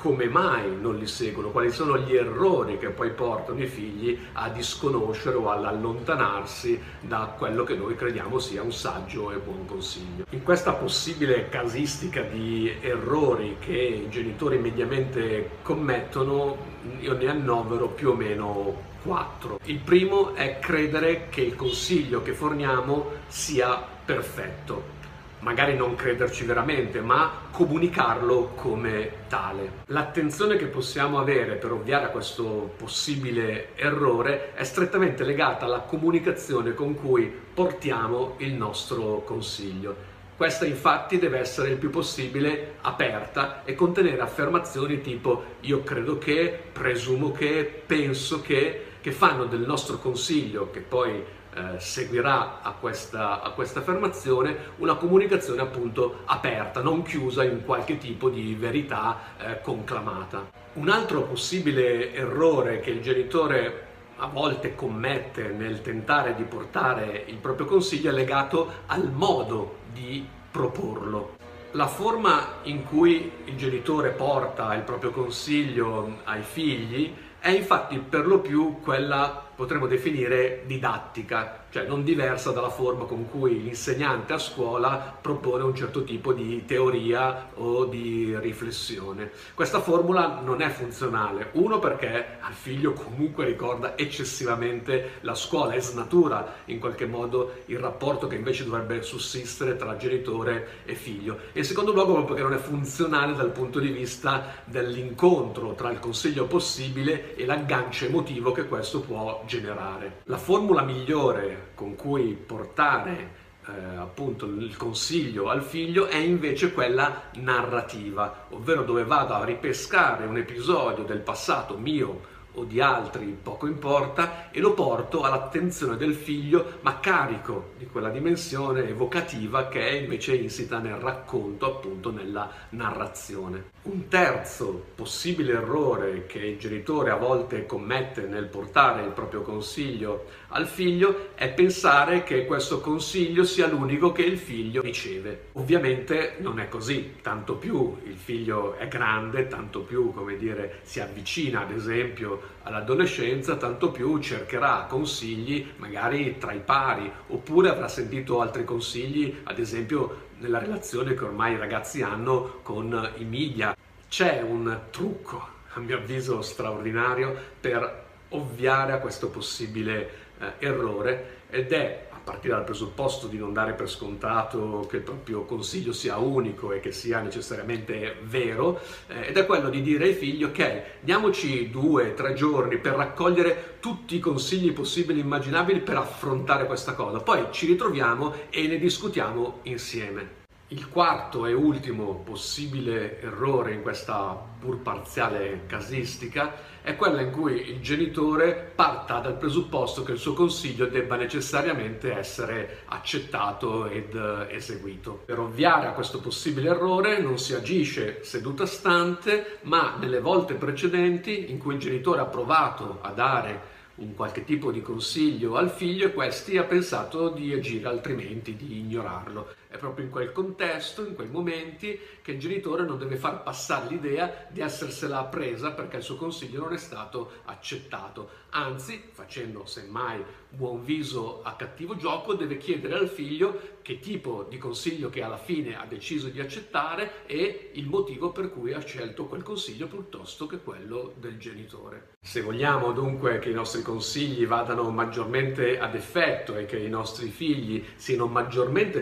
Come mai non li seguono, quali sono gli errori che poi portano i figli a disconoscere o all'allontanarsi da quello che noi crediamo sia un saggio e buon consiglio. In questa possibile casistica di errori che i genitori mediamente commettono, io ne annovero più o meno quattro. Il primo è credere che il consiglio che forniamo sia perfetto magari non crederci veramente, ma comunicarlo come tale. L'attenzione che possiamo avere per ovviare a questo possibile errore è strettamente legata alla comunicazione con cui portiamo il nostro consiglio. Questa infatti deve essere il più possibile aperta e contenere affermazioni tipo io credo che, presumo che, penso che, che fanno del nostro consiglio, che poi eh, seguirà a questa, a questa, affermazione una comunicazione appunto aperta, non chiusa in qualche tipo di verità eh, conclamata. Un altro possibile errore che il genitore a volte commette nel tentare di portare il proprio consiglio è legato al modo di proporlo. La forma in cui il genitore porta il proprio consiglio ai figli è infatti per lo più quella potremmo definire didattica, cioè non diversa dalla forma con cui l'insegnante a scuola propone un certo tipo di teoria o di riflessione. Questa formula non è funzionale, uno perché al figlio comunque ricorda eccessivamente la scuola e snatura in qualche modo il rapporto che invece dovrebbe sussistere tra genitore e figlio, e in secondo luogo proprio perché non è funzionale dal punto di vista dell'incontro tra il consiglio possibile e l'aggancio emotivo che questo può generare. La formula migliore con cui portare eh, appunto il consiglio al figlio è invece quella narrativa, ovvero dove vado a ripescare un episodio del passato mio o di altri, poco importa, e lo porto all'attenzione del figlio, ma carico di quella dimensione evocativa che è invece insita nel racconto, appunto nella narrazione. Un terzo possibile errore che il genitore a volte commette nel portare il proprio consiglio al figlio è pensare che questo consiglio sia l'unico che il figlio riceve. Ovviamente non è così, tanto più il figlio è grande, tanto più, come dire, si avvicina ad esempio all'adolescenza, tanto più cercherà consigli magari tra i pari, oppure avrà sentito altri consigli, ad esempio nella relazione che ormai i ragazzi hanno con i media. C'è un trucco, a mio avviso straordinario, per ovviare a questo possibile eh, errore ed è partire dal presupposto di non dare per scontato che il proprio consiglio sia unico e che sia necessariamente vero, eh, ed è quello di dire ai figli, ok, diamoci due, tre giorni per raccogliere tutti i consigli possibili e immaginabili per affrontare questa cosa, poi ci ritroviamo e ne discutiamo insieme. Il quarto e ultimo possibile errore in questa pur parziale casistica è quella in cui il genitore parta dal presupposto che il suo consiglio debba necessariamente essere accettato ed eseguito. Per ovviare a questo possibile errore non si agisce seduta stante, ma nelle volte precedenti in cui il genitore ha provato a dare un qualche tipo di consiglio al figlio e questi ha pensato di agire altrimenti, di ignorarlo. È proprio in quel contesto, in quei momenti, che il genitore non deve far passare l'idea di essersela presa perché il suo consiglio non è stato accettato. Anzi, facendo semmai buon viso a cattivo gioco, deve chiedere al figlio che tipo di consiglio che alla fine ha deciso di accettare e il motivo per cui ha scelto quel consiglio piuttosto che quello del genitore. Se vogliamo dunque che i nostri consigli vadano maggiormente ad effetto e che i nostri figli siano maggiormente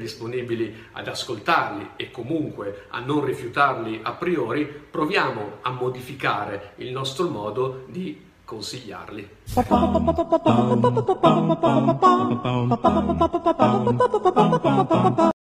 disponibili ad ascoltarli e comunque a non rifiutarli a priori, proviamo a modificare il nostro modo di consigliarli.